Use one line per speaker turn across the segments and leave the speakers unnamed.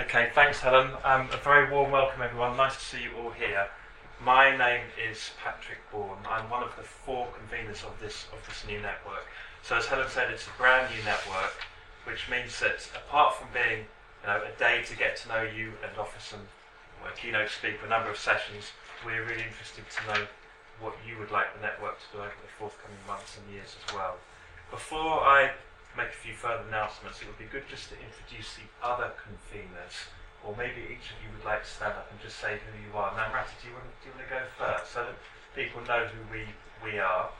Okay, thanks, Helen. Um, a very warm welcome, everyone. Nice to see you all here. My name is Patrick Baughan. I'm one of the four conveners of this of this new network. So, as Helen said, it's a brand new network, which means that apart from being you know, a day to get to know you and offer some well, keynote speak, a number of sessions, we're really interested to know what you would like the network to do over the forthcoming months and years as well. Before I make a few further announcements, it would be good just to introduce the other conveners, or maybe each of you would like to stand up and just say who you are. Namrata, do you want, do you want to go first so that people know who we, we are?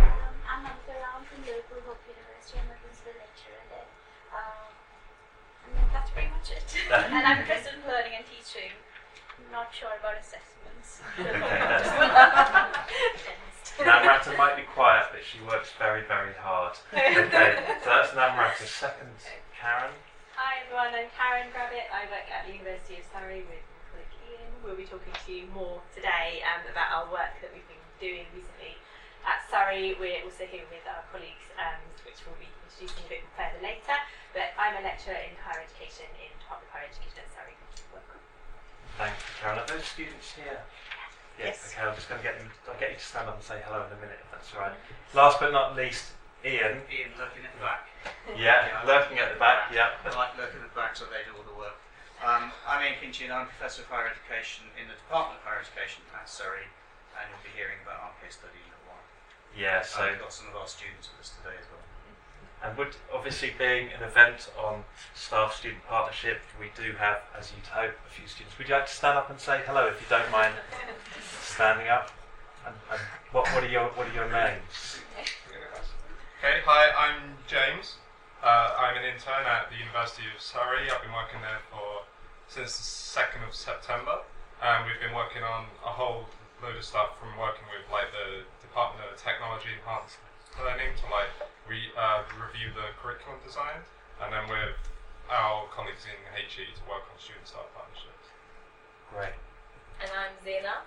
Um, I'm Namrata Rao from Liverpool Hope University. I'm a principal lecturer there. Um, and that's pretty much it. and I'm interested in learning and teaching. Not sure about assessments.
Namrata might be quiet, but she works very, very hard. Okay, so that's Namrata. Second, Karen.
Hi everyone, I'm Karen Gravett. I work at the University of Surrey with my colleague Ian. We'll be talking to you more today um, about our work that we've been doing recently at Surrey. We're also here with our colleagues, um, which we'll be introducing a bit further later. But I'm a lecturer in higher education in Department of Higher Education at Surrey. Welcome.
Thank you, Karen. Are those students here? Yes.
Yes.
Okay, I'm just going to get them. I'll get you to stand up and say hello in a minute, if that's all right. Last but not least, Ian.
Ian lurking at the back.
Yeah,
Yeah, I
lurking at the back. Yeah.
I like lurking at the back so they do all the work. Um, I'm Ian Kinchin and I'm Professor of Higher Education in the Department of Higher Education at Surrey and you'll be hearing about our case study in a while.
Yeah. So.
And we've got some of our students with us today as well.
And would obviously being an event on staff-student partnership, we do have, as you'd hope, a few students. Would you like to stand up and say hello, if you don't mind standing up? And, and what, what are your what are your names?
Okay, hi, I'm James. Uh, I'm an intern at the University of Surrey. I've been working there for since the 2nd of September, and we've been working on a whole load of stuff from working with like the Department of Technology Enhanced Learning to like re, uh, review the curriculum design, and then with our colleagues in HE to work on student staff partnerships.
Great.
And I'm Zena.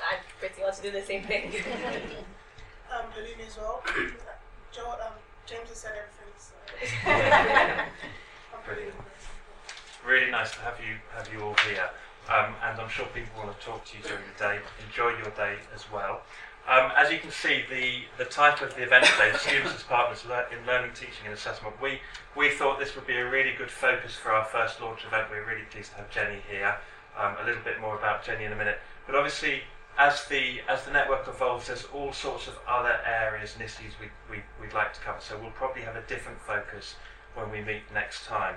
I pretty much do the same thing.
um, Helene as well. Joe, um, James has said everything. So.
Brilliant. Really nice to have you have you all here, um, and I'm sure people want to talk to you during the day. Enjoy your day as well. Um, as you can see, the, the title of the event today, Students as Partners in Learning, Teaching and Assessment, we, we thought this would be a really good focus for our first launch event. We're really pleased to have Jenny here. Um, a little bit more about Jenny in a minute. But obviously, as the, as the network evolves, there's all sorts of other areas and issues we, we, we'd like to cover. So we'll probably have a different focus when we meet next time.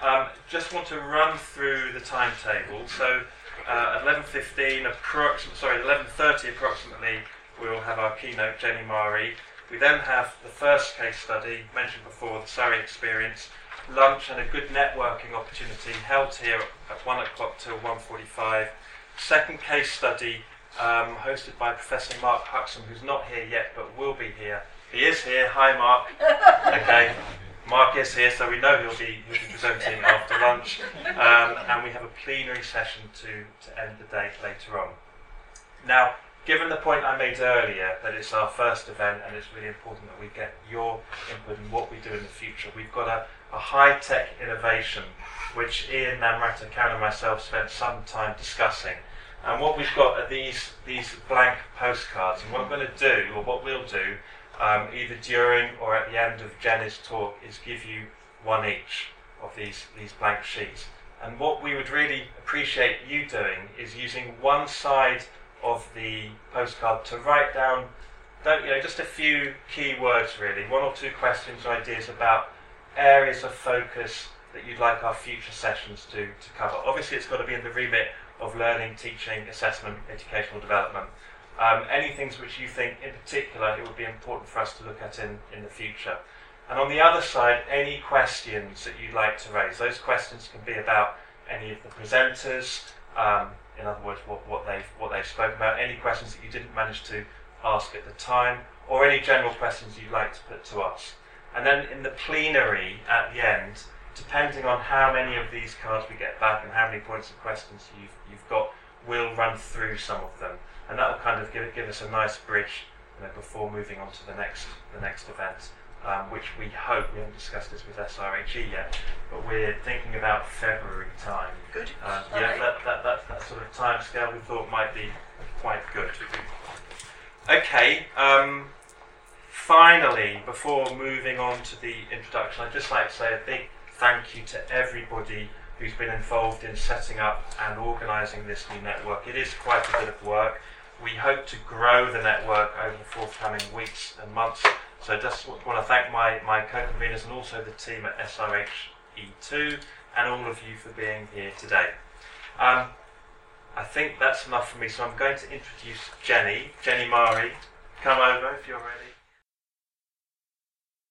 Um, just want to run through the timetable. So uh, 11.15, approxim- sorry, 11.30 approximately, we will have our keynote, Jenny Marie. We then have the first case study, mentioned before, the Surrey experience, lunch and a good networking opportunity held here at 1 o'clock till 1.45. Second case study, um, hosted by Professor Mark Huxham, who's not here yet but will be here. He is here. Hi, Mark. Okay. Mark is here, so we know he'll be, he'll be presenting after lunch. Um, and we have a plenary session to, to end the day later on. Now, given the point I made earlier that it's our first event and it's really important that we get your input in what we do in the future, we've got a, a high tech innovation which Ian Namrata, Karen, and myself spent some time discussing. And what we've got are these, these blank postcards. And what I'm going to do, or what we'll do, um, either during or at the end of Jenny's talk, is give you one each of these, these blank sheets. And what we would really appreciate you doing is using one side of the postcard to write down, don't you know, just a few key words really, one or two questions or ideas about areas of focus that you'd like our future sessions to, to cover. Obviously, it's got to be in the remit of learning, teaching, assessment, educational development. Um, any things which you think in particular it would be important for us to look at in, in the future. And on the other side, any questions that you'd like to raise. Those questions can be about any of the presenters, um, in other words, what, what, they've, what they've spoken about, any questions that you didn't manage to ask at the time, or any general questions you'd like to put to us. And then in the plenary at the end, depending on how many of these cards we get back and how many points of questions you've, you've got, we'll run through some of them. And that will kind of give, give us a nice bridge you know, before moving on to the next, the next event. Um, which we hope, we haven't discussed this with SRHE yet, but we're thinking about February time.
Good.
Um, yeah, that, that, that, that sort of time scale we thought might be quite good. Okay, um, finally, before moving on to the introduction, I'd just like to say a big thank you to everybody who's been involved in setting up and organising this new network. It is quite a bit of work. We hope to grow the network over the forthcoming weeks and months. So I just want to thank my, my co-conveners and also the team at SRHE2 and all of you for being here today. Um, I think that's enough for me, so I'm going to introduce Jenny, Jenny Marie. Come over if you're ready.